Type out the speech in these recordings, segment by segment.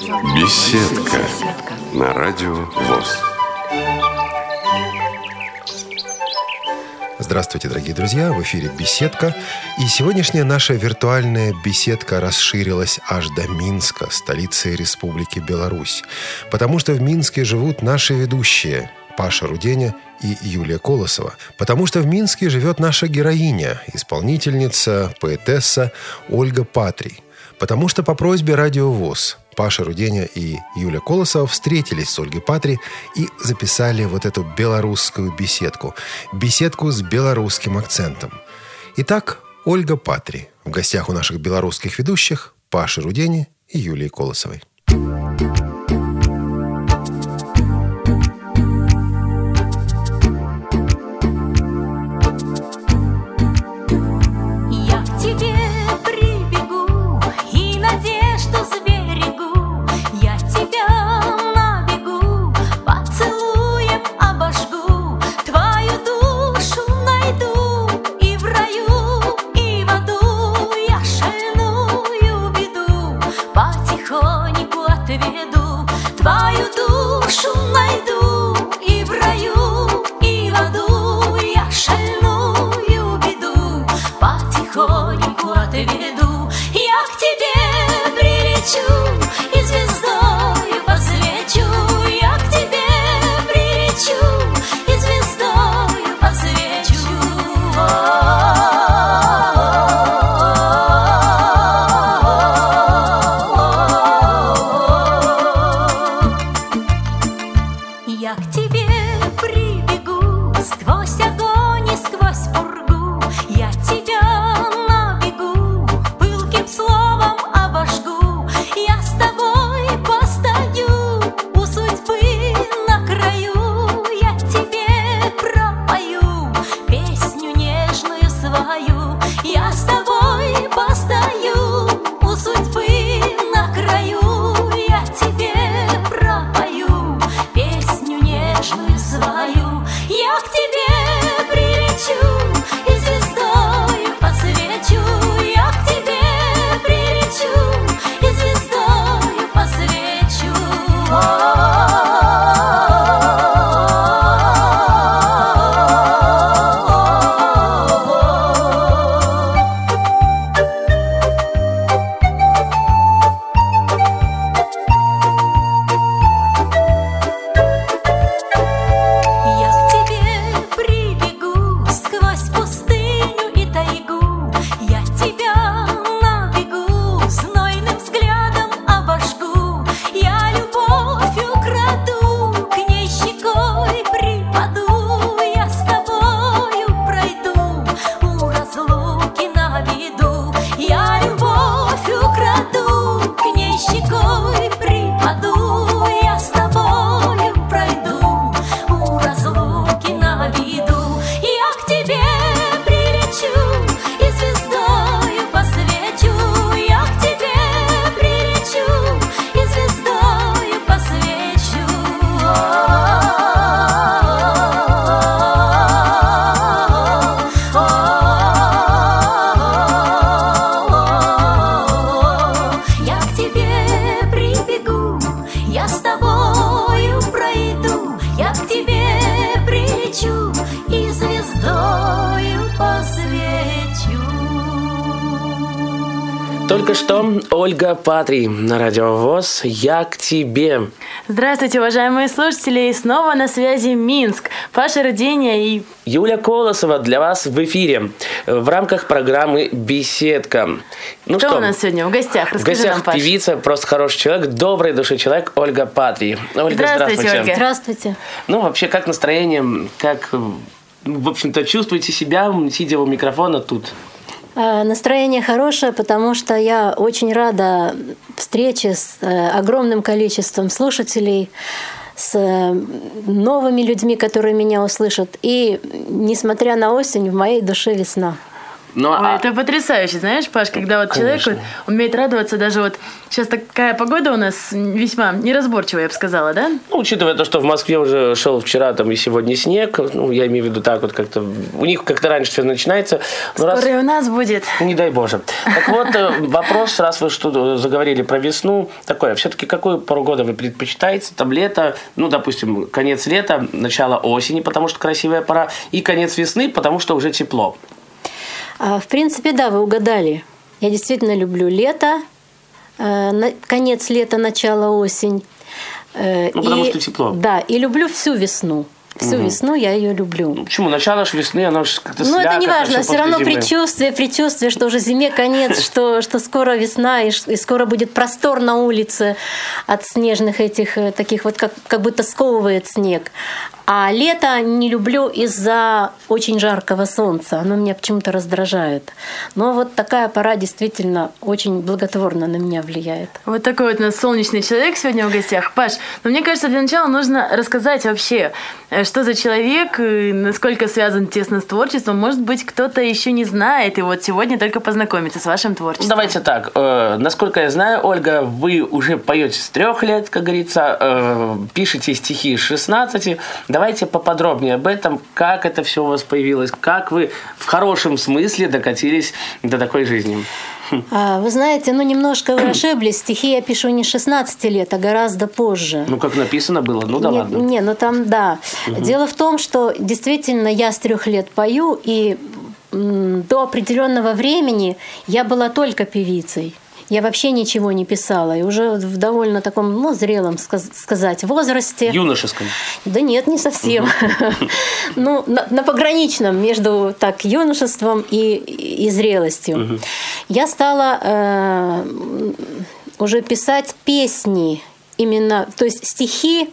Беседка на радио ВОЗ. Здравствуйте, дорогие друзья! В эфире «Беседка». И сегодняшняя наша виртуальная беседка расширилась аж до Минска, столицы Республики Беларусь. Потому что в Минске живут наши ведущие Паша Руденя и Юлия Колосова. Потому что в Минске живет наша героиня, исполнительница, поэтесса Ольга Патрий. Потому что по просьбе Радио ВОЗ Паша Руденя и Юля Колосова встретились с Ольгой Патри и записали вот эту белорусскую беседку. Беседку с белорусским акцентом. Итак, Ольга Патри в гостях у наших белорусских ведущих Паши Рудени и Юлии Колосовой. Ольга Патрий на Радио ВОЗ. Я к тебе. Здравствуйте, уважаемые слушатели. И снова на связи Минск. Паша Рудения и... Юля Колосова для вас в эфире в рамках программы «Беседка». Ну Кто что, у нас сегодня в гостях? Расскажи в гостях нам, Паш. певица, просто хороший человек, добрый души человек Ольга Патрий. Ольга, здравствуйте, здравствуйте. Ольга. Здравствуйте. Ну, вообще, как настроение? Как, в общем-то, чувствуете себя, сидя у микрофона тут? Э, настроение хорошее, потому что я очень рада встрече с э, огромным количеством слушателей, с э, новыми людьми, которые меня услышат. И несмотря на осень, в моей душе весна. Ну, Ой, а- это потрясающе, знаешь, Паш, когда вот человек Конечно. вот умеет радоваться, даже вот сейчас такая погода у нас весьма неразборчивая, я бы сказала, да? Ну, учитывая то, что в Москве уже шел вчера там и сегодня снег, ну, я имею в виду так вот как-то, у них как-то раньше все начинается. Но раз- Скоро и у нас будет. Не дай Боже. Так вот, э, вопрос, раз вы что заговорили про весну, такое, все-таки какую пору года вы предпочитаете? Там лето, ну, допустим, конец лета, начало осени, потому что красивая пора, и конец весны, потому что уже тепло. А, В принципе, да, вы угадали. Я действительно люблю лето, э, конец лета, начало осень. Э, Ну, потому что тепло. Да, и люблю всю весну. Всю весну я ее люблю. Ну, почему? Начало ж весны, оно же как-то Ну, это не важно, все равно зимы. предчувствие, предчувствие, что уже зиме конец, что, что скоро весна, и, и скоро будет простор на улице от снежных этих, э, таких вот, как, как будто сковывает снег. А лето не люблю из-за очень жаркого солнца, оно меня почему-то раздражает. Но вот такая пора действительно очень благотворно на меня влияет. Вот такой вот у нас солнечный человек сегодня в гостях. Паш, но мне кажется, для начала нужно рассказать вообще, э, что за человек, насколько связан тесно с творчеством. Может быть, кто-то еще не знает, и вот сегодня только познакомится с вашим Ну, творчеством. Давайте так. э, насколько я знаю, Ольга, вы уже поете с трех лет, как говорится, э, пишете стихи с 16. Давайте поподробнее об этом, как это все у вас появилось, как вы в хорошем смысле докатились до такой жизни. А, Вы знаете, ну немножко вы ошиблись. Стихи я пишу не 16 лет, а гораздо позже. Ну, как написано было, ну да не, ладно. Не, ну там да. Дело в том, что действительно я с трех лет пою, и до определенного времени я была только певицей. Я вообще ничего не писала. И уже в довольно таком, ну, зрелом сказ- сказать возрасте. Юношеском. Да нет, не совсем. Ну, на, на пограничном между так юношеством и, и зрелостью. Я стала э, уже писать песни, именно, то есть стихи,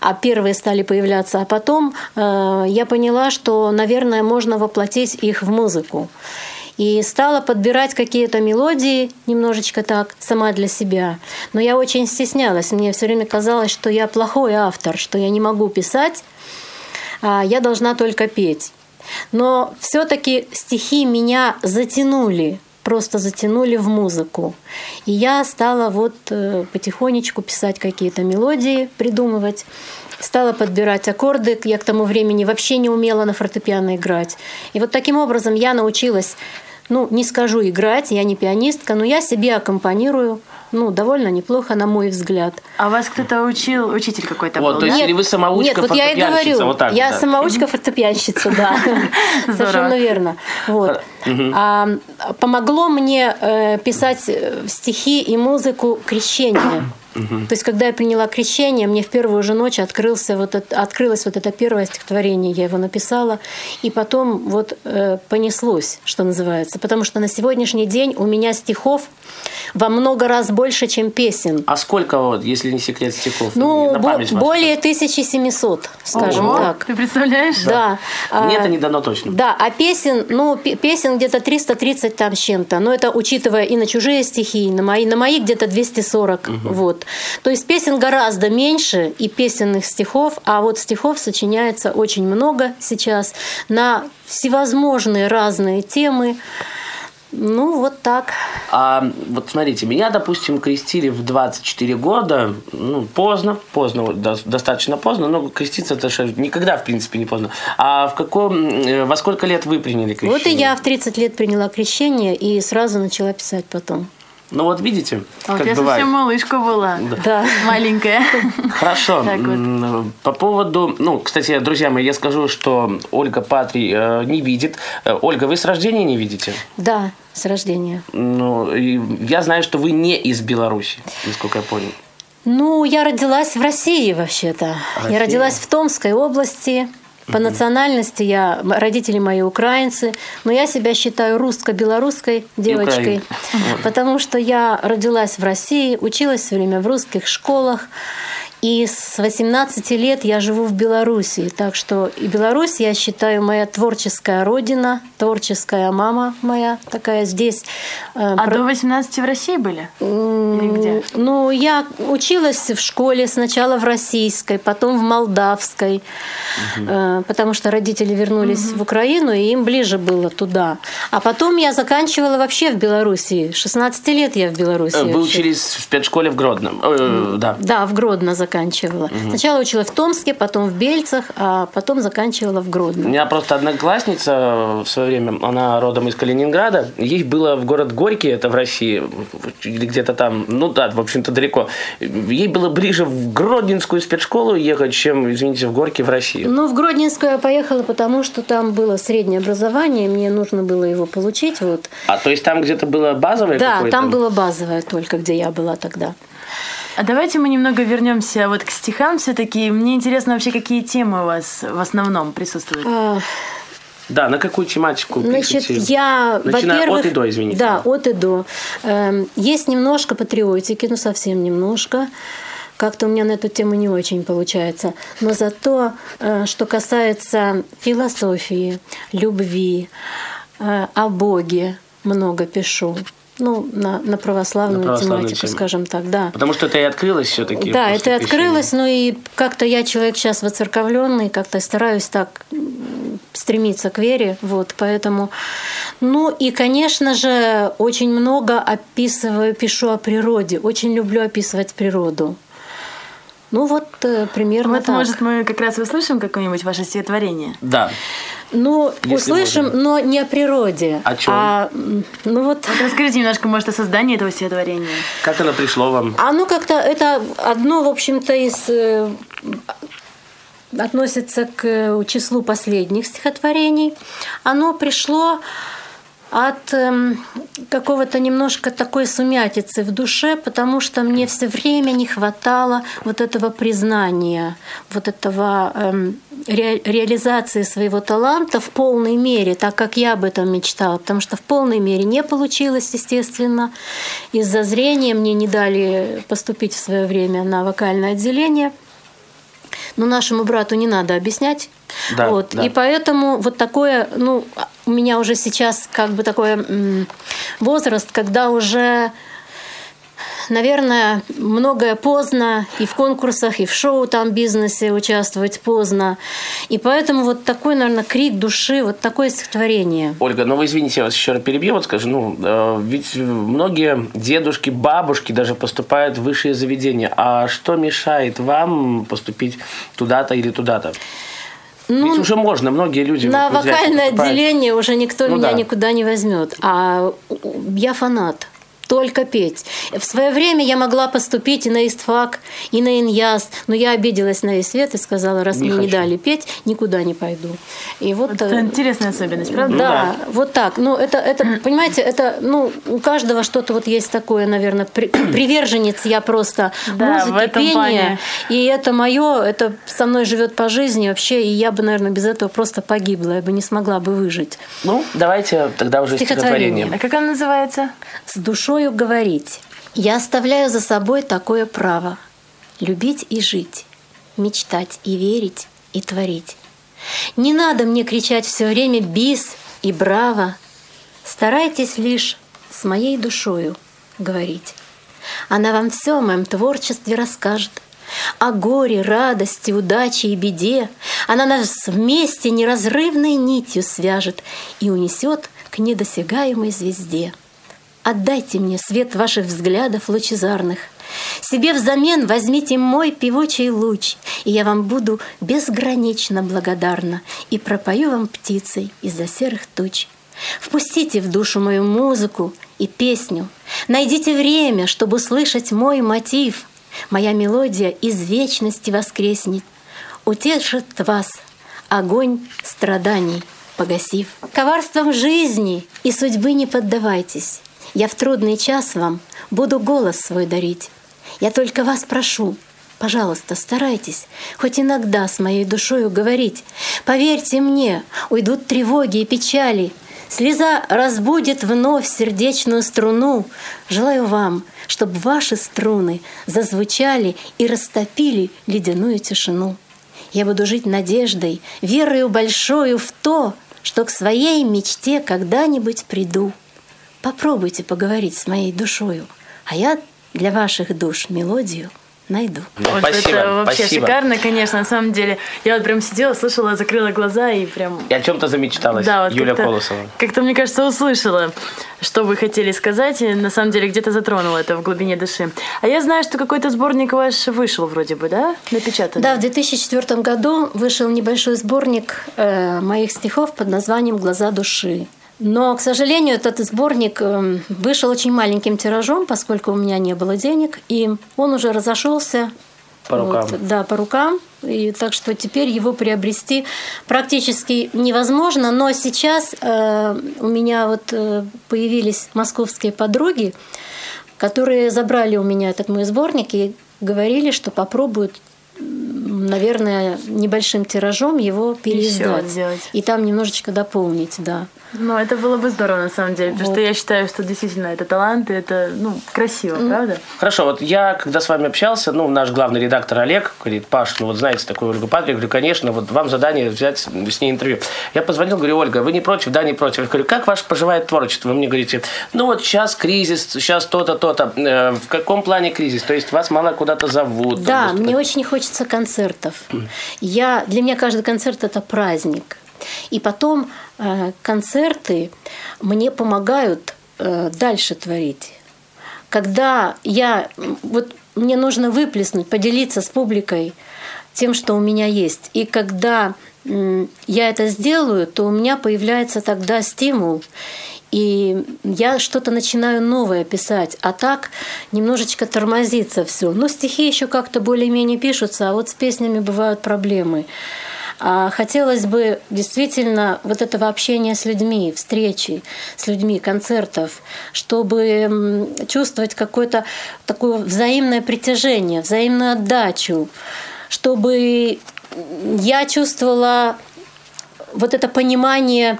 а первые стали появляться, а потом э, я поняла, что, наверное, можно воплотить их в музыку. И стала подбирать какие-то мелодии немножечко так, сама для себя. Но я очень стеснялась. Мне все время казалось, что я плохой автор, что я не могу писать, а я должна только петь. Но все-таки стихи меня затянули, просто затянули в музыку. И я стала вот э, потихонечку писать какие-то мелодии, придумывать. Стала подбирать аккорды. Я к тому времени вообще не умела на фортепиано играть. И вот таким образом я научилась, ну, не скажу играть, я не пианистка, но я себе аккомпанирую, ну, довольно неплохо, на мой взгляд. А вас кто-то учил, учитель какой-то Вот, был, то есть да? или вы самоучка, Нет, вот я и говорю, вот так я да. самоучка фортепианщица, да, совершенно верно. Вот. А, помогло мне э, писать э, стихи и музыку крещение. То есть, когда я приняла крещение, мне в первую же ночь открылся вот это, открылось вот это первое стихотворение, я его написала, и потом вот э, понеслось, что называется, потому что на сегодняшний день у меня стихов во много раз больше, чем песен. А сколько, вот, если не секрет, стихов? Ну, на бо- более 1700, скажем Ого, так. Ты представляешь? Да. Мне А, это не дано точно. Да, а песен, ну, пе- песен где-то 330 там с чем-то. Но это учитывая и на чужие стихи, и на мои, на мои где-то 240. Вот. То есть песен гораздо меньше и песенных стихов, а вот стихов сочиняется очень много сейчас на всевозможные разные темы. Ну, вот так. А вот смотрите, меня, допустим, крестили в 24 года, ну, поздно, поздно, до- достаточно поздно, но креститься это же никогда, в принципе, не поздно. А в каком, э, во сколько лет вы приняли крещение? Вот и я в 30 лет приняла крещение и сразу начала писать потом. Ну вот видите, А вот как я бывает. совсем малышка была. Да. Маленькая. Хорошо. Вот. По поводу, ну, кстати, друзья мои, я скажу, что Ольга Патрий э, не видит. Э, Ольга, вы с рождения не видите? Да, с рождения. Ну, я знаю, что вы не из Беларуси, насколько я понял. Ну, я родилась в России вообще-то. Россия. Я родилась в Томской области. По национальности я, родители мои украинцы, но я себя считаю русско-белорусской девочкой, потому что я родилась в России, училась все время в русских школах, И с 18 лет я живу в Беларуси. Так что и Беларусь, я считаю, моя творческая родина, творческая мама моя такая здесь. Э, а Про... до 18 в России были? Или где? Ну, я училась в школе сначала в российской, потом в молдавской, угу. потому что родители вернулись угу. в Украину, и им ближе было туда. А потом я заканчивала вообще в Беларуси. 16 лет я в Беларуси. Э, вы вообще. учились в педшколе в Гродном? Э, да. Да, в Гродно заканчивала. Угу. Сначала училась в Томске, потом в Бельцах, а потом заканчивала в Гродно. У меня просто одноклассница в свое время, она родом из Калининграда, ей было в город Горький, это в России, или где-то там, ну да, в общем-то далеко. Ей было ближе в Гродненскую спецшколу ехать, чем, извините, в Горький в Россию. Ну, в Гродненскую я поехала, потому что там было среднее образование, мне нужно было его получить. Вот. А то есть там где-то было базовое? Да, там было базовое только, где я была тогда. А давайте мы немного вернемся вот к стихам все-таки. Мне интересно вообще, какие темы у вас в основном присутствуют? А... Да, на какую тематику Значит, пишете? я, во-первых... от и до, извините. Да, от и до. Эм, есть немножко патриотики, ну совсем немножко. Как-то у меня на эту тему не очень получается. Но зато, э, что касается философии, любви, э, о Боге, много пишу. Ну, на, на православную, на православную тематику, тему. скажем так, да. Потому что это и открылось все-таки. Да, это и открылось, но и как-то я человек сейчас воцерковленный, как-то стараюсь так стремиться к вере, вот, поэтому, ну и, конечно же, очень много описываю, пишу о природе, очень люблю описывать природу. Ну вот э, примерно вот, так. может, мы как раз услышим какое-нибудь ваше стихотворение? Да. Ну, Если услышим, можно. но не о природе. О чем? А, ну вот... вот. Расскажите немножко, может, о создании этого стихотворения. Как оно пришло вам? Оно как-то, это одно, в общем-то, из э, относится к числу последних стихотворений. Оно пришло от э, какого-то немножко такой сумятицы в душе, потому что мне все время не хватало вот этого признания, вот этого э, ре, реализации своего таланта в полной мере, так как я об этом мечтала, потому что в полной мере не получилось, естественно. Из-за зрения мне не дали поступить в свое время на вокальное отделение – но нашему брату не надо объяснять. Да, вот. Да. И поэтому вот такое, ну, у меня уже сейчас как бы такой возраст, когда уже наверное, многое поздно, и в конкурсах, и в шоу там бизнесе участвовать поздно. И поэтому вот такой, наверное, крик души, вот такое стихотворение. Ольга, ну вы извините, я вас еще раз перебью, вот скажу, ну, э, ведь многие дедушки, бабушки даже поступают в высшие заведения. А что мешает вам поступить туда-то или туда-то? Ну, Ведь уже можно, многие люди... На вот, вокальное отделение уже никто ну, меня да. никуда не возьмет. А я фанат только петь. В свое время я могла поступить и на ИСТФАК, и на ИНЯС, но я обиделась на весь свет и сказала, раз не мне хочу. не дали петь, никуда не пойду. И вот, это э, интересная особенность, правда? Да, да, вот так. Ну, это, это, понимаете, это, ну, у каждого что-то вот есть такое, наверное, при, приверженец я просто да, музыки, пения. Плане. И это мое, это со мной живет по жизни вообще, и я бы, наверное, без этого просто погибла, я бы не смогла бы выжить. Ну, давайте тогда уже стихотворение. стихотворение. А как оно называется? С душой душою говорить. Я оставляю за собой такое право — любить и жить, мечтать и верить и творить. Не надо мне кричать все время «бис» и «браво». Старайтесь лишь с моей душою говорить. Она вам все о моем творчестве расскажет, о горе, радости, удаче и беде. Она нас вместе неразрывной нитью свяжет и унесет к недосягаемой звезде. Отдайте мне свет ваших взглядов лучезарных. Себе взамен возьмите мой певучий луч, И я вам буду безгранично благодарна И пропою вам птицей из-за серых туч. Впустите в душу мою музыку и песню. Найдите время, чтобы услышать мой мотив. Моя мелодия из вечности воскреснет. Утешит вас огонь страданий погасив. Коварством жизни и судьбы не поддавайтесь. Я в трудный час вам буду голос свой дарить. Я только вас прошу, пожалуйста, старайтесь хоть иногда с моей душою говорить. Поверьте мне, уйдут тревоги и печали. Слеза разбудит вновь сердечную струну. Желаю вам, чтобы ваши струны зазвучали и растопили ледяную тишину. Я буду жить надеждой, верою большою в то, что к своей мечте когда-нибудь приду. Попробуйте поговорить с моей душою, а я для ваших душ мелодию найду. Ну, Вот спасибо, это вообще спасибо. шикарно, конечно, на самом деле. Я вот прям сидела, слышала, закрыла глаза и прям... И о чем-то замечталась Да, вот Юля как-то- Колосова. Как-то, мне кажется, услышала, что вы хотели сказать, и на самом деле где-то затронула это в глубине души. А я знаю, что какой-то сборник ваш вышел вроде бы, да? Напечатан. Да, в 2004 году вышел небольшой сборник э, моих стихов под названием «Глаза души». Но, к сожалению, этот сборник э, вышел очень маленьким тиражом, поскольку у меня не было денег, и он уже разошелся. По рукам. да, по рукам. И так что теперь его приобрести практически невозможно. Но сейчас э, у меня вот э, появились московские подруги, которые забрали у меня этот мой сборник и говорили, что попробуют наверное, небольшим тиражом его переиздать. И там немножечко дополнить, да. Ну, это было бы здорово, на самом деле, потому Вот. что я считаю, что действительно это талант, и это, ну, красиво, правда? Хорошо, вот я, когда с вами общался, ну, наш главный редактор Олег говорит, Паш, ну вот знаете такую Ольгу Патрик, говорю, конечно, вот вам задание взять с ней интервью. Я позвонил, говорю, Ольга, вы не против? Да, не против. Я говорю, как ваше поживает творчество? Вы мне говорите, ну вот сейчас кризис, сейчас то-то, то-то. Э, в каком плане кризис? То есть вас мало куда-то зовут? Да, мне очень хочется концертов. Я, для меня каждый концерт это праздник. И потом э, концерты мне помогают э, дальше творить. Когда я вот мне нужно выплеснуть, поделиться с публикой тем, что у меня есть. И когда я это сделаю, то у меня появляется тогда стимул. И я что-то начинаю новое писать, а так немножечко тормозится все. Но стихи еще как-то более-менее пишутся, а вот с песнями бывают проблемы. А хотелось бы действительно вот этого общения с людьми, встречи с людьми, концертов, чтобы чувствовать какое-то такое взаимное притяжение, взаимную отдачу, чтобы я чувствовала вот это понимание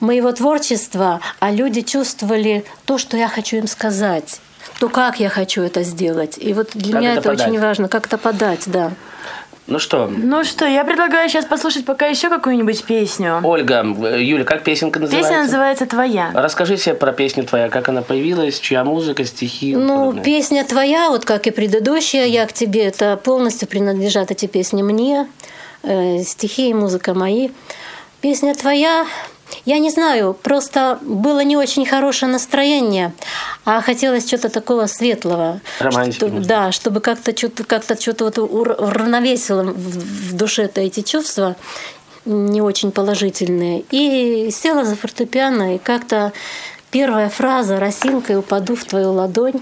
моего творчества, а люди чувствовали то, что я хочу им сказать, то, как я хочу это сделать. И вот для Как меня это это, очень подать? важно, как это подать, да. Ну что, Ну что, я предлагаю сейчас послушать пока еще какую-нибудь песню. Ольга, Юля, как песенка называется? Песня называется «Твоя». Расскажите про песню твоя, как она появилась, чья музыка, стихи. Ну, подобное. песня твоя, вот как и предыдущая, я к тебе, это полностью принадлежат эти песни мне, э, стихи и музыка мои. Песня твоя, я не знаю, просто было не очень хорошее настроение, а хотелось что-то такого светлого. Романтики, Что- да, чтобы как-то что-то как что вот ур- уравновесило в, в душе-то эти чувства не очень положительные. И села за фортепиано, и как-то первая фраза «Росинкой упаду в твою ладонь».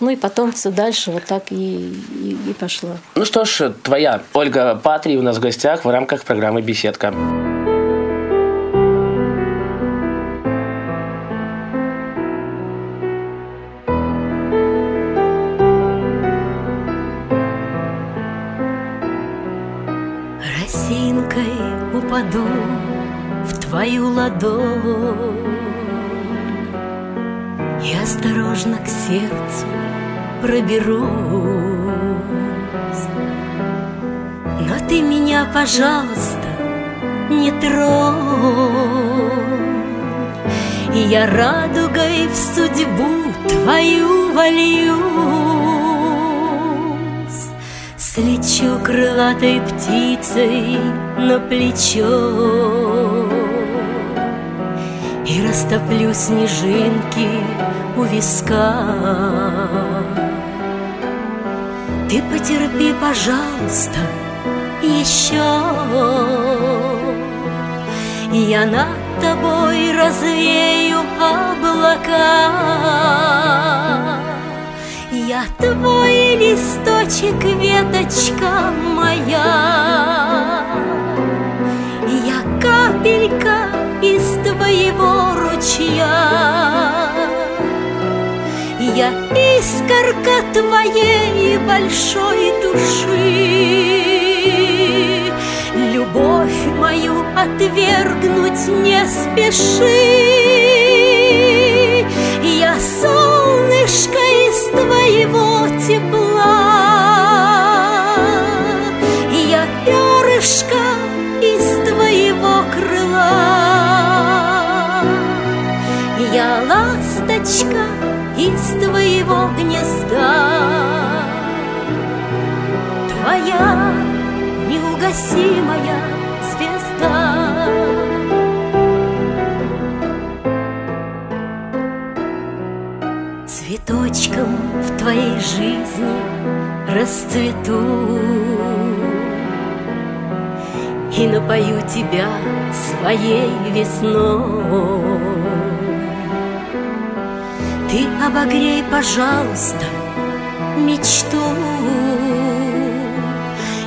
Ну и потом все дальше вот так и, и, и пошло. Ну что ж, твоя Ольга Патри у нас в гостях в рамках программы «Беседка». Упаду в твою ладонь. И осторожно к сердцу проберусь. Но ты меня, пожалуйста, не тронь. И я радугой в судьбу твою вольюсь Слечу крылатой птицей на плечо. И растоплю снежинки у виска. Ты потерпи, пожалуйста, еще Я над тобой развею облака я твой листочек, веточка моя. Я капелька из твоего ручья. Я искорка твоей большой души. Любовь мою отвергнуть не спеши. Я солнышко твоего тепла. Я перышко из твоего крыла. Я ласточка из твоего гнезда. Твоя неугасимая Цветочком в твоей жизни расцвету. И напою тебя своей весной. Ты обогрей, пожалуйста, мечту.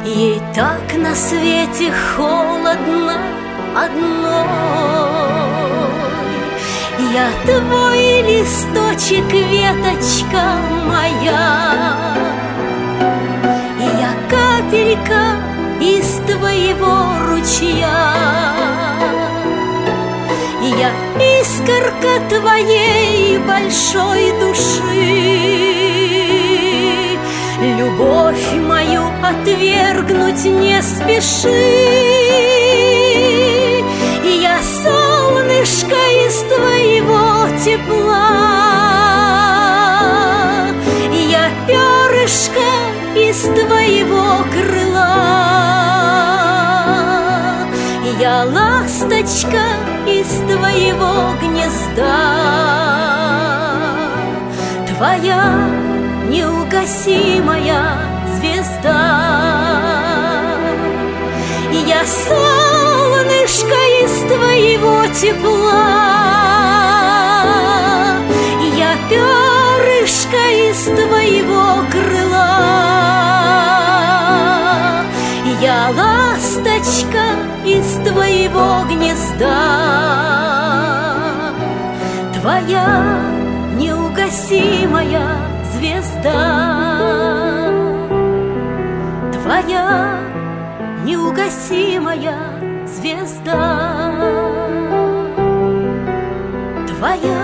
Ей так на свете холодно одной Я твой листочек, веточка моя. Я капелька из твоего ручья. Я искорка твоей большой души. Любовь мою отвергнуть не спеши. Я солнышко из твоего тепла. Я перышко из твоего крыла. Я ласточка из твоего гнезда. Твоя неугасимая звезда. Я солнышко из твоего тепла, Я перышко из твоего крыла, Я ласточка из твоего гнезда. Твоя неугасимая звезда. Твоя неугасимая звезда. Твоя,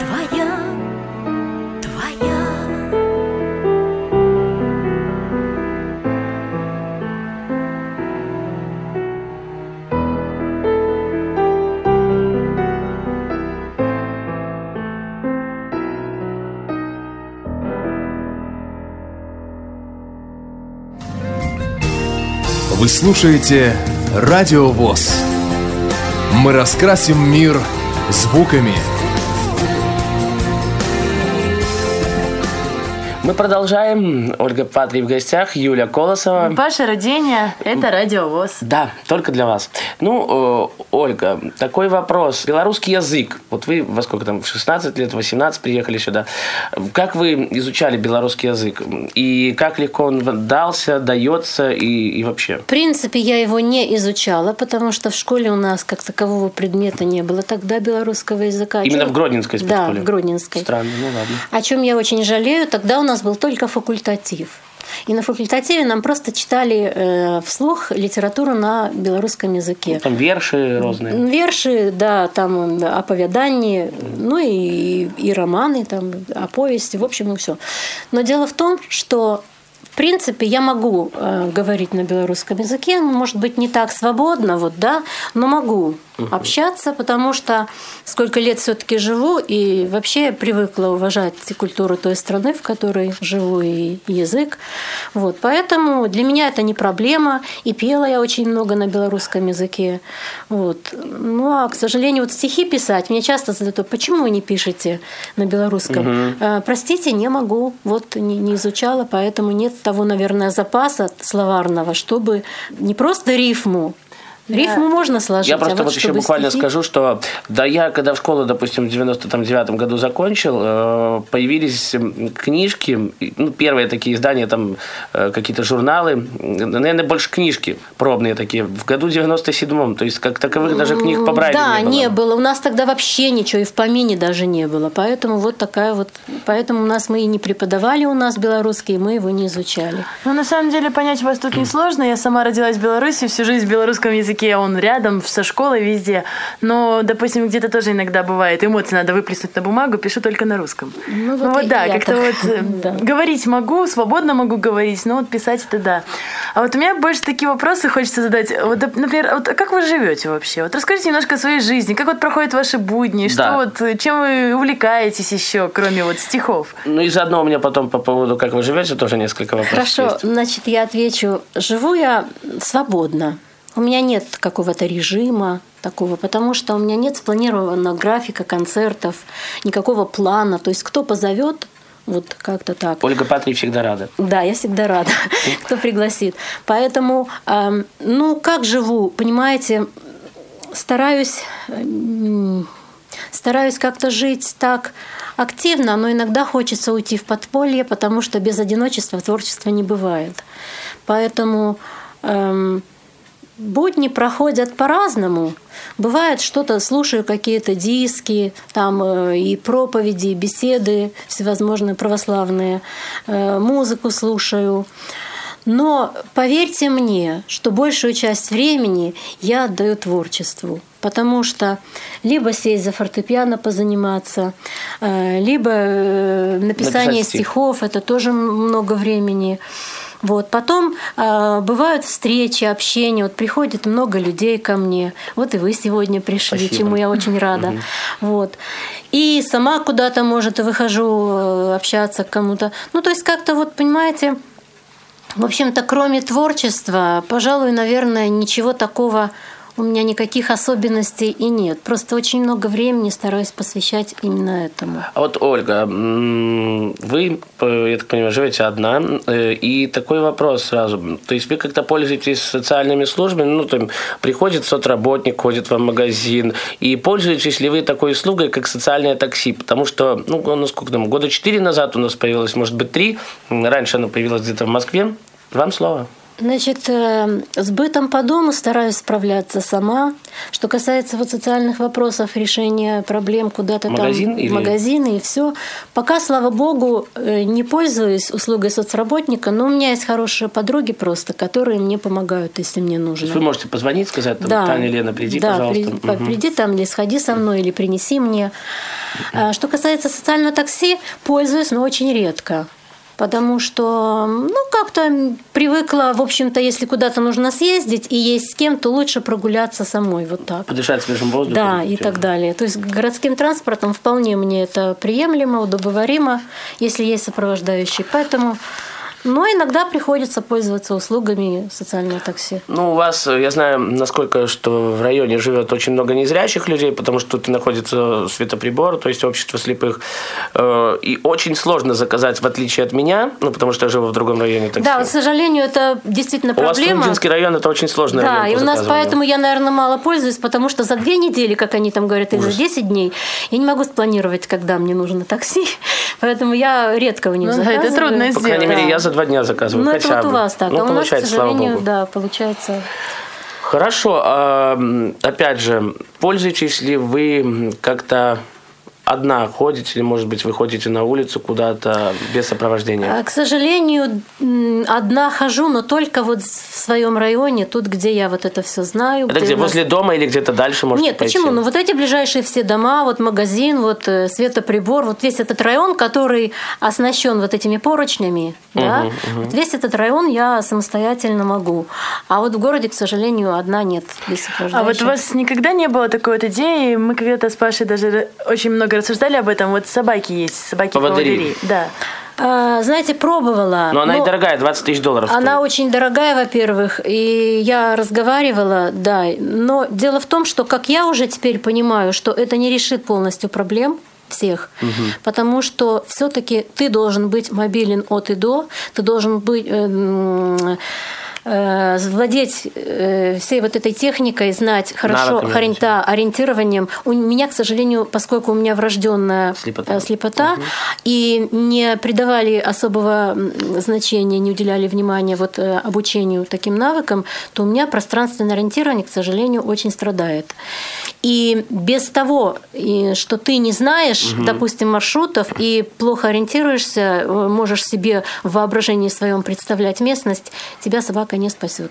твоя, твоя. Вы слушаете Радио ВОЗ. Мы раскрасим мир звуками. Мы продолжаем. Ольга Патри в гостях, Юля Колосова. Ваше родение – это Радио ВОЗ. Да, только для вас. Ну, э, Ольга, такой вопрос. Белорусский язык. Вот вы во сколько там, в 16 лет, 18 приехали сюда. Как вы изучали белорусский язык? И как легко он дался, дается и, и вообще? В принципе, я его не изучала, потому что в школе у нас как такового предмета не было тогда белорусского языка. Именно в Гродненской спецшколе? Да, в Гродненской. Странно, ну ладно. О чем я очень жалею, тогда у нас был только факультатив. И на факультативе нам просто читали э, вслух литературу на белорусском языке. Там верши разные. Верши, да, там оповедания, ну и, и романы, там, о повести, в общем, и все. Но дело в том, что в принципе, я могу э, говорить на белорусском языке, может быть, не так свободно, вот, да, но могу общаться, потому что сколько лет все-таки живу и вообще привыкла уважать культуру той страны, в которой живу, и язык. Вот, поэтому для меня это не проблема. И пела я очень много на белорусском языке. Вот. Ну, а, к сожалению, вот стихи писать, мне часто задают, почему вы не пишете на белорусском? Угу. Простите, не могу. Вот не, не изучала, поэтому нет того, наверное, запаса словарного, чтобы не просто рифму Рифму можно сложить. Я просто а вот, вот еще буквально стихи- скажу, что да, я когда в школу, допустим, в 99 году закончил, э, появились книжки, ну, первые такие издания, там э, какие-то журналы, наверное, больше книжки пробные такие, в году 97-м, то есть как таковых даже книг по Брайлю Да, не было. не было. У нас тогда вообще ничего и в помине даже не было. Поэтому вот такая вот... Поэтому у нас мы и не преподавали у нас белорусский, мы его не изучали. Ну, на самом деле, понять вас тут несложно. Я сама родилась в Беларуси, всю жизнь в белорусском языке, он рядом, со школой, везде. Но, допустим, где-то тоже иногда бывает, эмоции надо выплеснуть на бумагу, пишу только на русском. Ну, вот и да, я как-то так. вот э, Да. говорить могу, свободно могу говорить, но вот писать это да. А вот у меня больше такие вопросы хочется задать. Вот, например, вот как вы живете вообще? Вот расскажите немножко о своей жизни, как вот проходят ваши будни, что Да. вот, э, чем вы увлекаетесь еще, кроме вот стихов? Ну и заодно у меня потом по поводу, как вы живете, тоже несколько вопросов Хорошо, есть. значит, я отвечу. Живу я свободно. У меня нет какого-то режима такого, потому что у меня нет спланированного графика концертов, никакого плана. То есть кто позовет, вот как-то так. Ольга Патрий всегда рада. Да, я всегда рада, кто пригласит. Поэтому, эм, ну, как живу, понимаете, стараюсь, м, стараюсь как-то жить так активно, но иногда хочется уйти в подполье, потому что без одиночества творчества не бывает. Поэтому эм, будни проходят по-разному. Бывает что-то, слушаю какие-то диски, там э, и проповеди, и беседы всевозможные православные, э, музыку слушаю. Но поверьте мне, что большую часть времени я отдаю творчеству. Потому что либо сесть за фортепиано позаниматься, э, либо написание Написать стих. стихов, это тоже много времени. Вот. Потом э, бывают встречи, общения. Вот приходит много людей ко мне. Вот и вы сегодня пришли, Спасибо. чему я очень рада. Вот. И сама куда-то, может, выхожу э, общаться к кому-то. Ну, то есть как-то вот, понимаете, в общем-то, кроме творчества, пожалуй, наверное, ничего такого у меня никаких особенностей и нет. Просто очень много времени стараюсь посвящать именно этому. А вот, Ольга, вы, э, я так понимаю, живете одна, э, и такой вопрос сразу. То есть вы как-то пользуетесь социальными службами, ну, там, приходит соцработник, ходит в магазин, и пользуетесь ли вы такой услугой, как социальное такси? Потому что, ну, ну сколько там, года четыре назад у нас появилось, может быть, три, раньше оно появилось где-то в Москве. Вам слово. Значит, э, с бытом по дому стараюсь справляться сама. Что касается вот социальных вопросов, решения проблем куда-то Магазин там, или- магазины и все. Пока, слава богу, э, не пользуюсь услугой соцработника, но у меня есть хорошие подруги просто, которые мне помогают, если мне То нужно. есть вы можете позвонить, сказать, там, Таня, Лена, приди, да, пожалуйста. приди, Мгм. приди там или сходи со мной, или принеси мне. А, Что касается социального такси, пользуюсь, но очень редко. Потому что, ну, как-то привыкла, в общем-то, если куда-то нужно съездить и есть с кем, то лучше прогуляться самой, вот так. Подышать свежим воздухом. Да, и так далее. То есть городским транспортом вполне мне это приемлемо, удобоваримо, если есть сопровождающий. Поэтому, но иногда приходится пользоваться услугами социального такси. Ну, у вас, э, я знаю, насколько, что в районе живет очень много незрячих людей, потому что тут находится светоприбор, то есть общество слепых. Э, И очень сложно заказать, в отличие от меня, ну, потому что я живу в другом районе такси. Да, к сожалению, это действительно у вас проблема. Фрунзенский район это очень сложный Да, район и у нас поэтому я, наверное, мало пользуюсь, потому что за две недели, как они там говорят, или за 10 дней, я не могу спланировать, когда мне нужно такси. Поэтому я редко у них Ну да, заказываю. это трудно По крайней сделать. мере, Да. я за два дня заказываю. Ну, хотя это вот у бы. вас так. Ну, а у нас, к слава сожалению, богу. да, получается. Хорошо. а, опять же, пользуетесь ли вы как-то одна ходите, или, может быть, вы ходите на улицу куда-то без сопровождения? А, К сожалению, одна хожу, но только вот в своем районе, тут, где я вот это все знаю. это где, у нас- возле дома или где-то дальше можете Нет, пойти? почему? Ну вот эти ближайшие все дома, вот магазин, вот э, светоприбор, вот весь этот район, который оснащен вот этими поручнями, да, вот весь этот район я самостоятельно могу. А вот в городе, к сожалению, одна нет без А сопровождающей. вот у вас никогда не было такой вот идеи, мы когда-то с Пашей даже очень много рассуждали об этом, вот собаки есть, собаки-поводыри. Поводыри. Да. А, знаете, пробовала. Но она но- и дорогая, 20 тысяч долларов Она стоит. очень дорогая, во-первых, и я разговаривала, да, но дело в том, что, как я уже теперь понимаю, что это не решит полностью проблем всех, потому что все-таки ты должен быть мобилен от и до, ты должен быть э, э, владеть э, всей вот этой техникой, знать хорошо Навыками, ориентированием. У меня, к сожалению, поскольку у меня врожденная Слепота. э, слепота и не придавали особого значения, не уделяли внимания вот э, обучению таким навыкам, то у меня пространственное ориентирование, к сожалению, очень страдает. И без того, что ты не знаешь, допустим, маршрутов и плохо ориентируешься, можешь себе в воображении своем представлять местность, тебя собака не спасет.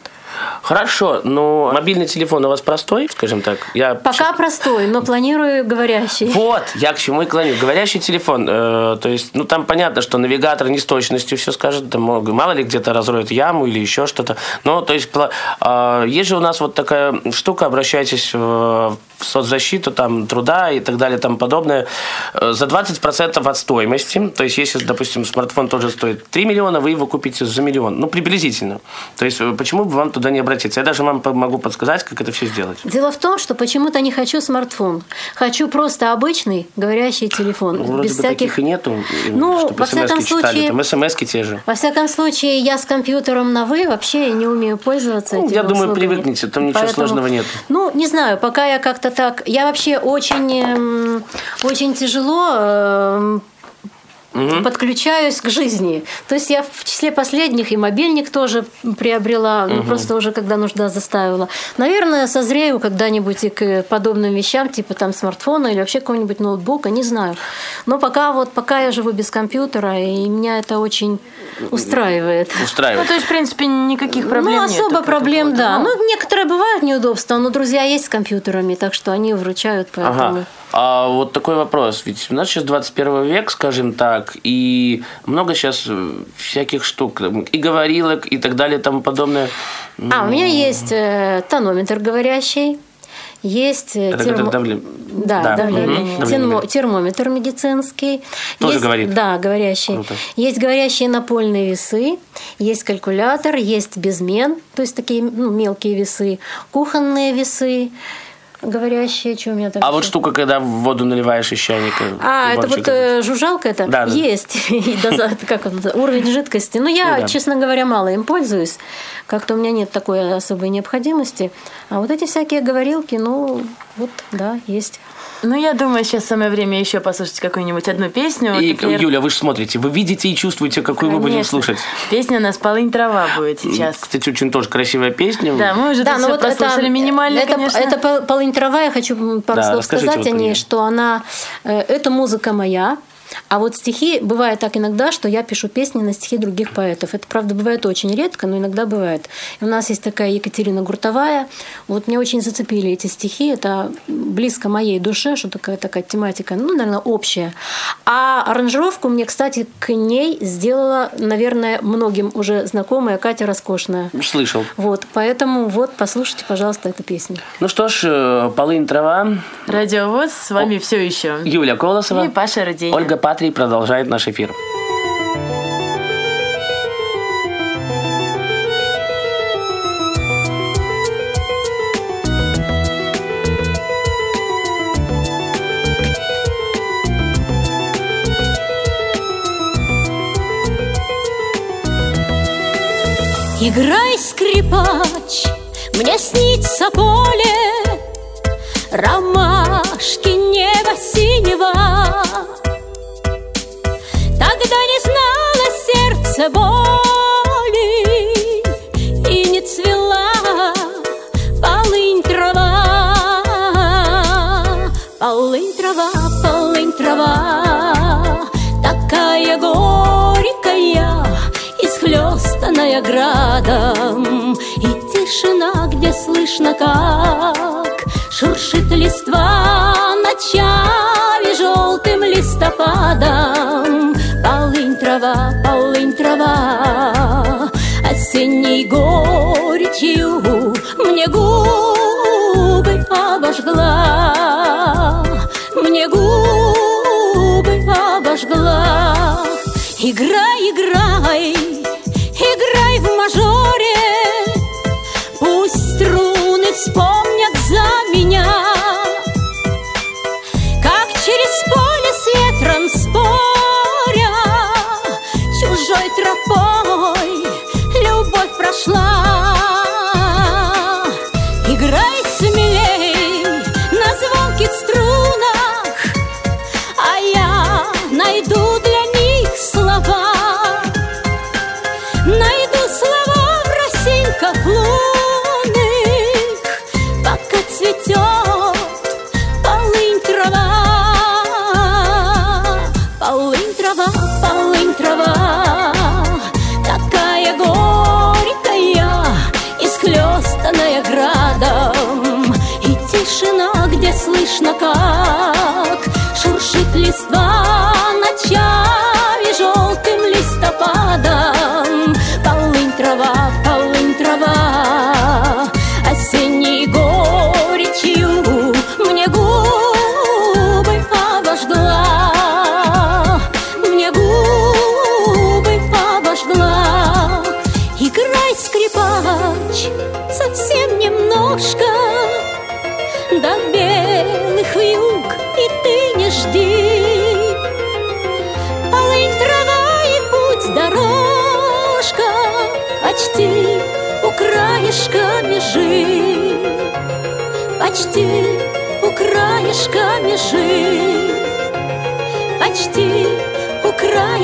Хорошо, но мобильный телефон у вас простой, скажем так? Я Пока простой, но планирую говорящий. Вот, я к чему и клоню. Говорящий телефон, э, то есть, ну там понятно, что навигатор не с точностью все скажет, там, мало ли где-то разроет яму или еще что-то. Но, то есть, э, есть же у нас вот такая штука, обращайтесь э, в соцзащиту там, труда и так далее, и тому подобное, э, за 20% от стоимости. То есть, если, допустим, смартфон тоже стоит 3 миллиона, вы его купите за миллион. Ну, приблизительно. То есть, э, почему бы вам туда не обратиться? Я даже вам могу подсказать, как это все сделать. Дело в том, что почему-то не хочу смартфон. Хочу просто обычный говорящий телефон. Ну, вроде без бы всяких... таких и нету, Ну, во всяком читали. случае- Там смс те же. Во всяком случае, я с компьютером на «вы» вообще не умею пользоваться Ну, я думаю, услугами. привыкнете, там ничего сложного нет. Ну, не знаю, пока я как-то так... Я вообще очень, эм, очень тяжело эм, подключаюсь к жизни. То есть я в числе последних и мобильник тоже приобрела, ну, просто уже когда нужда заставила. Наверное, созрею когда-нибудь и к подобным вещам, типа там смартфона или вообще какого-нибудь ноутбука, не знаю. Но пока вот пока я живу без компьютера, и меня это очень устраивает. Ну, Устраивает. то есть, в принципе, никаких проблем ну, нет. особо проблем, да. поводу. Ну, некоторые бывают неудобства, но друзья есть с компьютерами, так что они вручают, поэтому... Ага. А вот такой вопрос. Ведь у нас сейчас 21 век, скажем так, и много сейчас э, всяких штук, и говорилок, и так далее, и тому подобное. А, у меня есть э, тонометр говорящий, есть э, Это термо- давление. Да, Да, давление. мгм, Термо-. Термометр медицинский. Тоже есть, говорит? Да, говорящий. Круто. Есть говорящие напольные весы, есть калькулятор, есть безмен, то есть такие ну, мелкие весы, кухонные весы говорящие, что у меня там А ещё? вот штука, когда в воду наливаешь из чайника. А, это вот э, жужжалка это? Да, да. Есть. Как? Уровень жидкости. Но я, Ну честно говоря, мало им пользуюсь. Как-то у меня нет такой особой необходимости. А вот эти всякие говорилки, ну, вот, да, есть. Ну, я думаю, сейчас самое время еще послушать какую-нибудь одну песню. Вот, И, например, Юля, вы же смотрите, вы видите и чувствуете, какую мы будем конечно. слушать. Песня у нас «Полынь трава» будет сейчас. Кстати, очень тоже красивая песня. Да, мы уже Да, тут ну вот это, послушали минимально, это, конечно. это пол- полынь трава, я хочу пару Да, слов сказать вот о ней, что она, э, это музыка моя, а вот стихи, бывает так иногда, что я пишу песни на стихи других поэтов. Это, правда, бывает очень редко, но иногда бывает. И у нас есть такая Екатерина Гуртовая. Вот меня очень зацепили эти стихи. Это близко моей душе, что такая такая тематика, ну, наверное, общая. А аранжировку мне, кстати, к ней сделала, наверное, многим уже знакомая Катя Роскошная. Слышал. Вот, поэтому вот послушайте, пожалуйста, эту песню. Ну что ж, э, полынь трава. Радиовоз с вами все еще. Юля Колосова. И Паша Руденя. Ольга Патрий продолжает наш эфир. Играй, скрипач, мне снится поле, Ромашки неба синего. Тогда не знало сердце боли И не цвела полынь трава. Полынь трава, полынь трава, Такая горькая, исхлестанная градом, И тишина, где слышно, как шуршит листва ночами желтым листопадом. Трава, полынь трава, осенней горечью мне губы обожгла, мне губы обожгла. Играй, играй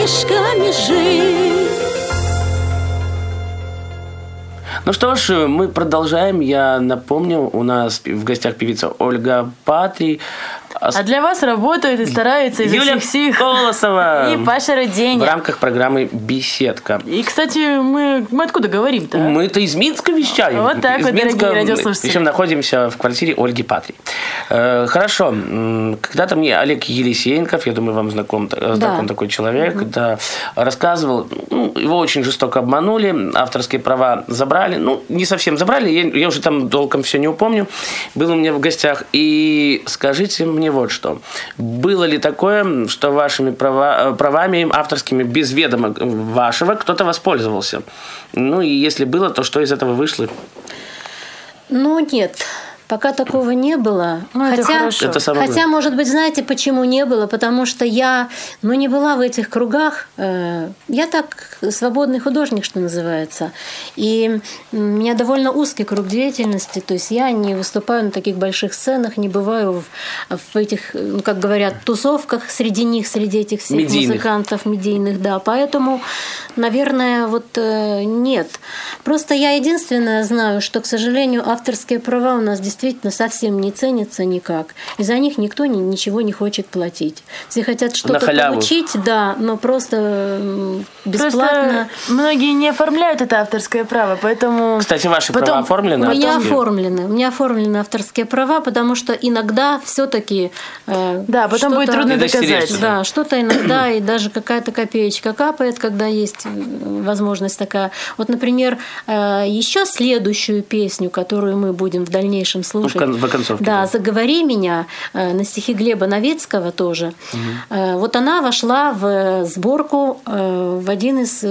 краешка межи. Ну что ж, мы продолжаем. Я напомню, у нас в гостях певица Ольга Патрий. А для вас работают и стараются изо Юля всех сил. Колосова. И Паша В Руденя. рамках программы «Беседка». И, кстати, мы, мы откуда говорим-то? а? Мы-то из Минска вещаем. Вот так из вот, дорогие Минска, радиослушатели. Причем находимся в квартире Ольги Патри. Э, хорошо. Когда-то мне Олег Елисеенков, я думаю, вам знаком, э, знаком такой человек, да, рассказывал, ну, его очень жестоко обманули, авторские права забрали. Ну, не совсем забрали, я, я уже там толком все не упомню. Был у меня в гостях. И скажите мне вот что. Было ли такое, что вашими права, э, правами авторскими без ведома вашего кто-то воспользовался? Ну и если было, то что из этого вышло? Ну, нет. Пока такого не было. Ну, это хотя, хорошо. Это самое хотя, может быть, знаете, почему не было? Потому что я, ну, не была в этих кругах. Э, Я так свободный художник, что называется. И у меня довольно узкий круг деятельности. То есть я не выступаю на таких больших сценах, не бываю в, в этих, ну, как говорят, тусовках среди них, среди этих всех Медийных. музыкантов медийных, да. Поэтому, наверное, вот э, нет. Просто я единственное знаю, что, к сожалению, авторские права у нас действительно совсем не ценятся никак. И за них никто ни- ничего не хочет платить. Все хотят что-то получить, да, но просто бесплатно. Просто многие не оформляют это авторское право, поэтому... Кстати, ваши Потом- права оформлены? У меня оформлены, у меня оформлены авторские права, потому что иногда все-таки Да, потом будет трудно доказать. Да, что-то иногда и даже какая-то копеечка капает, когда есть э, возможность такая. Вот, например, э, еще следующую песню, которую мы будем в дальнейшем слушать. Ну, в кон- в оконцовке, да. Да, «Заговори меня» э, на стихи Глеба Новицкого тоже. Э, Вот она вошла в сборку, э, в один из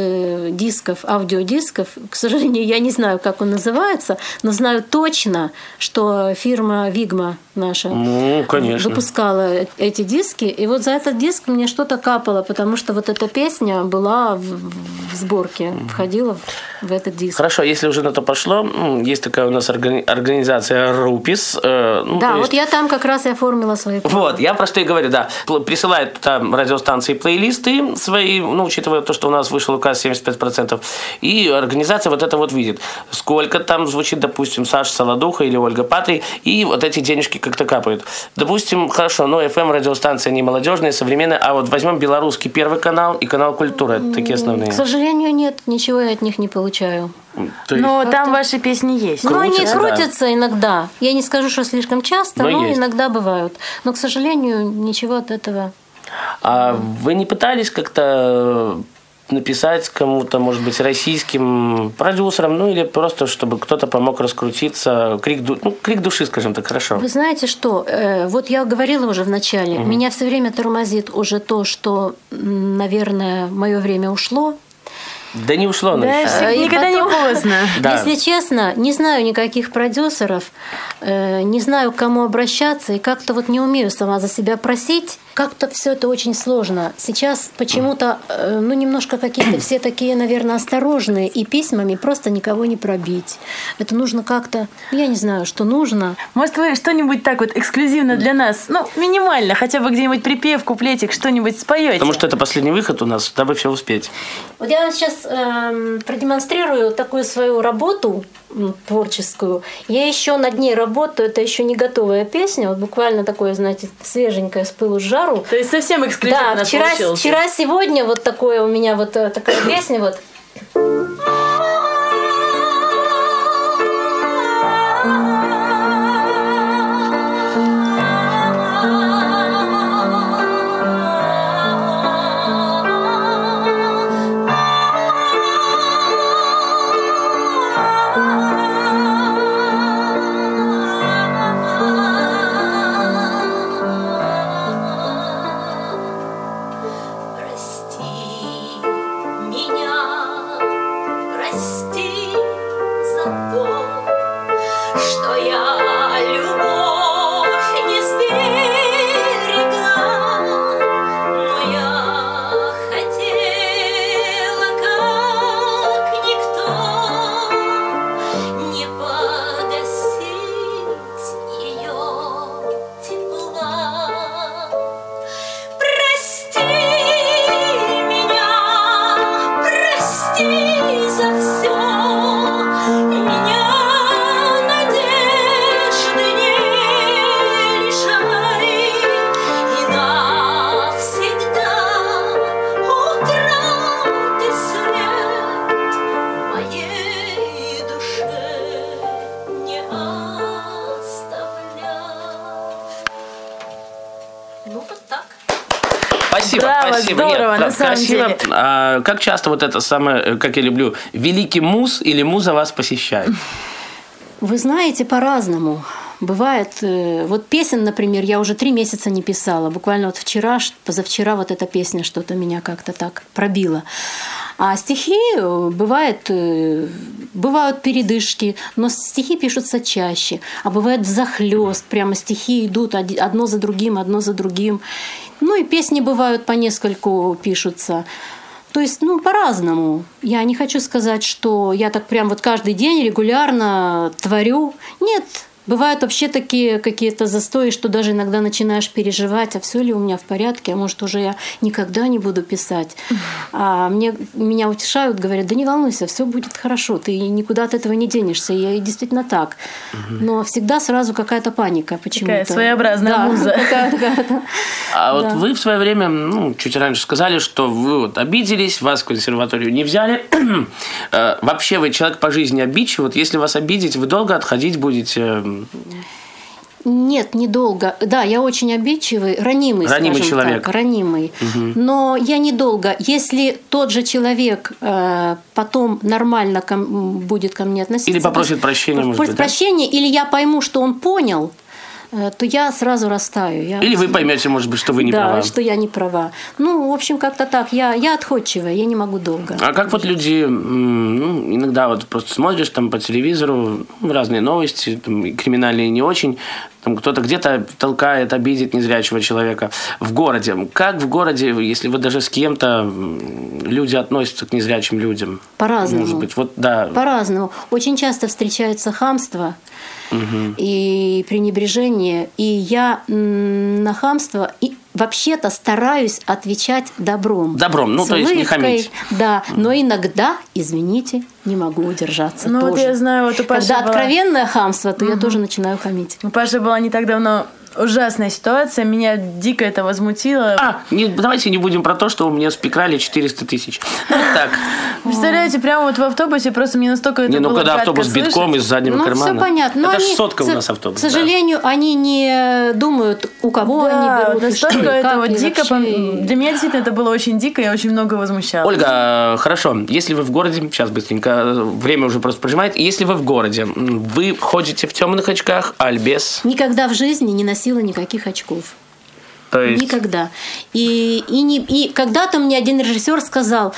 дисков, аудиодисков. К сожалению, я не знаю, как он называется, но знаю точно, что фирма «Вигма» наша Ну, конечно. выпускала эти диски, и вот за этот диск мне что-то капало, потому что вот эта песня была в, сборке, входила в, в этот диск. Хорошо, если уже на то пошло, есть такая у нас органи- организация РУПИС. э, ну, Да, то вот есть- я там как раз и оформила свои права. Вот, я про что и говорю, да. Присылают там радиостанции плейлисты свои, ну, учитывая то, что у нас вышел указ 75%, и организация вот это вот видит, сколько там звучит, допустим, Саша Солодуха или Ольга Патрий, и вот эти денежки как-то капают. Допустим, хорошо, ну, FM радиостанция не молодежная, современная, а вот возьмем белорусский первый канал и канал Культура, это такие основные. К сожалению, нет, ничего я от них не получаю. Есть- Но там ваши песни есть. Ну, они Крутятся, да. крутятся иногда. Я не скажу, что слишком часто, Но но, есть. иногда бывают. Но, к сожалению, ничего от этого. А вы не пытались как-то написать кому-то, может быть, российским продюсерам, ну или просто, чтобы кто-то помог раскрутиться, крик, ду- ну, крик души, скажем так, хорошо. Вы знаете что? Э, Вот я говорила уже в начале, меня все время тормозит уже то, что, наверное, мое время ушло. Да не ушло оно Да, еще. И никогда не потом- поздно. Да. Если честно, не знаю никаких продюсеров, э, не знаю, к кому обращаться, и как-то вот не умею сама за себя просить, как-то все это очень сложно. Сейчас почему-то, э, ну, немножко какие-то все такие, наверное, осторожные, и письмами просто никого не пробить. Это нужно как-то, я не знаю, что нужно. Может, вы что-нибудь так вот эксклюзивно для нас, ну, минимально, хотя бы где-нибудь припев, куплетик, что-нибудь споете? Потому что это последний выход у нас, дабы все успеть. Вот я вам сейчас эм, продемонстрирую такую свою работу творческую. Я еще над ней работаю, это еще не готовая песня, вот буквально такое, знаете, свеженькое с пылу с жару. То есть совсем эксклюзив у Да, вчера, получился. вчера, сегодня вот такое у меня вот э, такая песня вот. Самом красиво. деле. А, как часто вот это самое, э, как я люблю, великий муз или муза вас посещает? Вы знаете, по-разному. Бывает, э, вот песен, например, я уже три месяца не писала. Буквально вот вчера, позавчера вот эта песня что-то меня как-то так пробила. А стихи э, бывает, бывают передышки, но стихи пишутся чаще. А бывает взахлёст, прямо стихи идут одно за другим, одно за другим. Ну и песни бывают по нескольку пишутся. То есть, ну, по-разному. Я не хочу сказать, что я так прям вот каждый день регулярно творю. Нет, Бывают вообще такие какие-то застои, что даже иногда начинаешь переживать, а все ли у меня в порядке, а может уже я никогда не буду писать. А мне, меня утешают, говорят, да не волнуйся, все будет хорошо, ты никуда от этого не денешься. И я- действительно так. Но всегда сразу какая-то паника почему-то. Такая своеобразная Да, муза. такая- такая- А вот вы в свое время, ну, чуть раньше сказали, что вы вот обиделись, вас в консерваторию не взяли. Э, Вообще вы человек по жизни обидчив. Вот если вас обидеть, вы долго отходить будете? Нет, недолго. Да, я очень обидчивый, ранимый, Ранимый человек. так, ранимый. Но я недолго. Если тот же человек э, потом нормально ко будет ко мне относиться, Или попросит прощения, может быть, да? прощения, или я пойму, что он понял, то я сразу растаю. Я- Или вы поймете, может быть, что вы не да, права? что я не права. Ну, в общем, как-то так. Я, я отходчивая, я не могу долго. А как вот люди, ну, иногда вот просто смотришь там по телевизору ну, разные новости, там, криминальные не очень, там кто-то где-то толкает, обидит незрячего человека в городе. Как в городе, если вы даже с кем-то люди относятся к незрячим людям? По-разному. Может быть, вот да. По-разному. Очень часто встречается хамство и пренебрежение. И я на хамство и вообще-то стараюсь отвечать добром. Добром, ну, С то есть не хамить. Да, но иногда, извините, не могу удержаться Ну, вот тоже. я знаю, вот у Паши Когда была- откровенное хамство, то я тоже начинаю хамить. У Паши была не так давно ужасная ситуация, меня дико это возмутило. А, не- давайте не будем про то, что у меня спекрали 400 тысяч. Вот так. Представляете, прямо вот в автобусе просто мне настолько это Не, ну было когда автобус битком слышать. из заднего Ну, кармана. все понятно. Но Это ж они, сотка у нас автобус. К да. сожалению, они не думают, у кого Да, они берут. что, настолько это вот дико. вообще. Для меня действительно это было очень дико, я очень много возмущалась. Ольга, хорошо, если вы в городе, сейчас быстренько, время уже просто прожимает, если вы в городе, вы ходите в темных очках, аль без? Никогда в жизни не носила никаких очков. То есть... Никогда. И, и, не, и когда-то мне один режиссер сказал,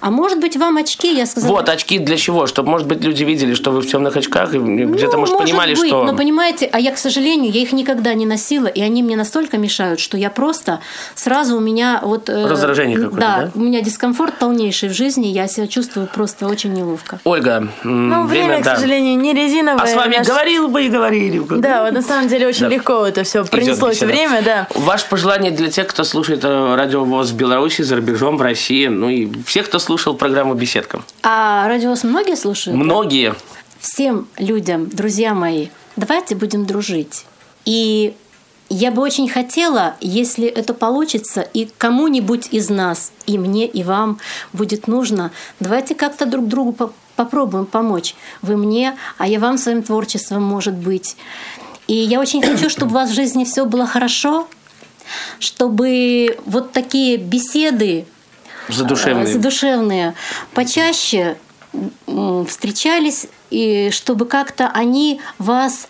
А может быть, вам очки, я сказала... Вот, очки для чего? Чтобы, может быть, люди видели, что вы в темных очках, и где-то, Ну, может, понимали, быть, что... Но понимаете, а я, к сожалению, я их никогда не носила, и они мне настолько мешают, что я просто сразу у меня вот... э, Раздражение какое-то, да? у меня дискомфорт полнейший в жизни, я себя чувствую просто очень неловко. Ольга, Ну, время, да. к сожалению, не резиновое. А с вами Наш- говорил бы и говорили. Да, вот на самом деле очень Да. легко это все беседа. время, да. Ваше пожелание для тех, кто слушает э, радио ВОЗ в Беларуси, за рубежом, в России, ну и всех, кто слушал программу «Беседка». А радиос многие слушают? Многие. всем людям, друзья мои, давайте будем дружить. И я бы очень хотела, если это получится, и кому-нибудь из нас, и мне, и вам будет нужно, давайте как-то друг другу по- попробуем помочь. Вы мне, а я вам своим творчеством, может быть. И я очень хочу, чтобы у вас в жизни все было хорошо, чтобы вот такие беседы Задушевные. э, задушевные почаще м, встречались, и чтобы как-то они вас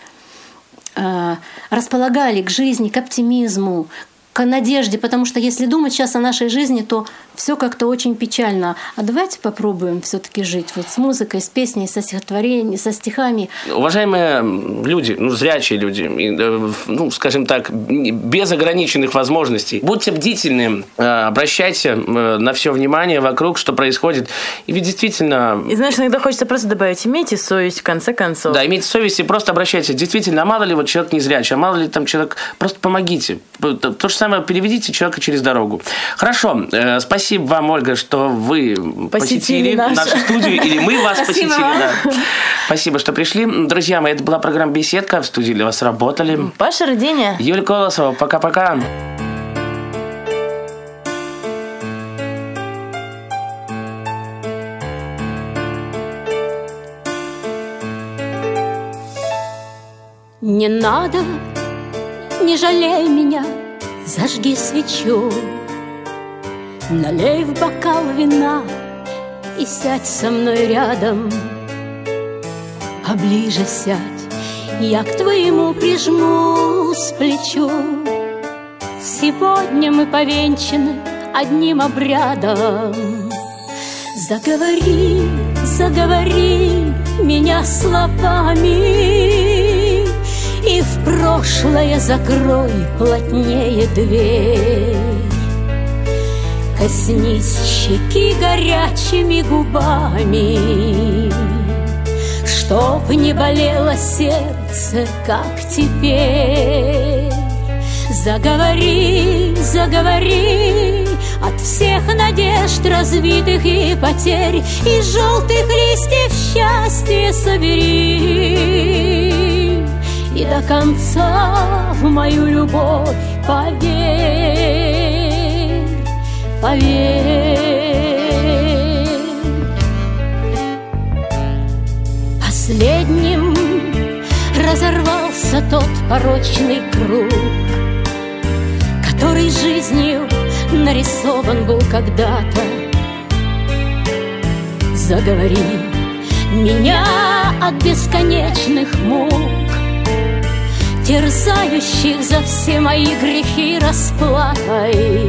э, располагали к жизни, к оптимизму, к надежде, потому что если думать сейчас о нашей жизни, то все как-то очень печально. А давайте попробуем все-таки жить вот с музыкой, с песней, со стихотворением, со стихами. Уважаемые люди, ну, зрячие люди, э, ну, скажем так, без ограниченных возможностей, будьте бдительны, э, обращайте э, на все внимание вокруг, что происходит. И ведь действительно, И знаешь, иногда хочется просто добавить, имейте совесть в конце концов. да, имейте совесть и просто обращайтесь. Действительно, а мало ли вот человек не зрячий, а мало ли там человек, просто помогите. То то же самое, переведите человека через дорогу. Хорошо, э, спасибо вам, Ольга, что вы посетили, Посетили наш- нашу студию, или мы вас Спасибо посетили. вам. да. Спасибо, что пришли. Друзья мои, это была программа «Беседка». В студии для вас работали. Паша Родения. Юлия Колосова, пока-пока. Не надо, не жалей меня, зажги свечу, Налей в бокал вина и сядь со мной рядом. Поближе сядь, я к твоему прижмусь плечу. Сегодня мы повенчаны одним обрядом. Заговори, заговори меня словами И в прошлое закрой плотнее дверь. Коснись щеки горячими губами Чтоб не болело сердце, как теперь. Заговори, заговори От всех надежд разбитых и потерь И желтых листьев счастье собери И до конца в мою любовь поверь Поверь Последним разорвался тот порочный круг который жизнью нарисован был когда-то. Заговори меня от бесконечных мук, терзающих за все мои грехи расплатой.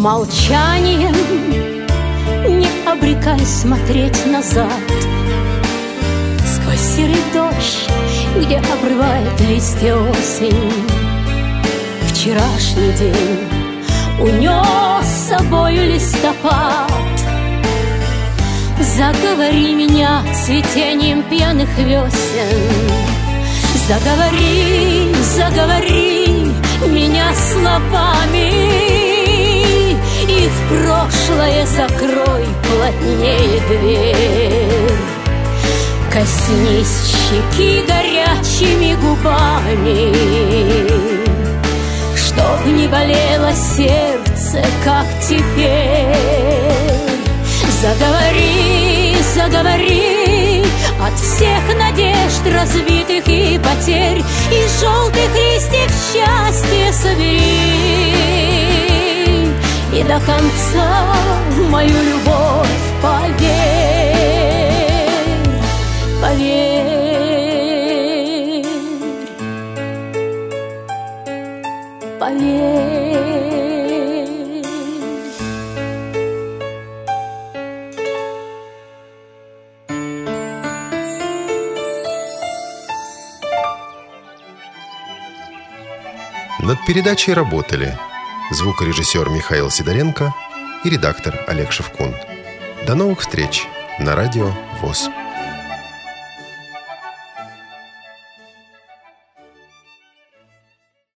Молчанием не обрекай смотреть назад. Сквозь серый дождь, где обрывает листья осень. Вчерашний день унес с собою листопад. Заговори меня цветением пьяных весен. Заговори, заговори меня словами И в прошлое закрой плотнее дверь. Коснись щеки горячими губами Чтоб не болело сердце, как теперь. Заговори, заговори От всех надежд разбитых и потерь И желтых листьев счастье собери И до конца в мою любовь поверь Поверь Поверь. Над передачей работали звукорежиссер Михаил Сидоренко и редактор Олег Шевкун. До новых встреч на радио ВОЗ.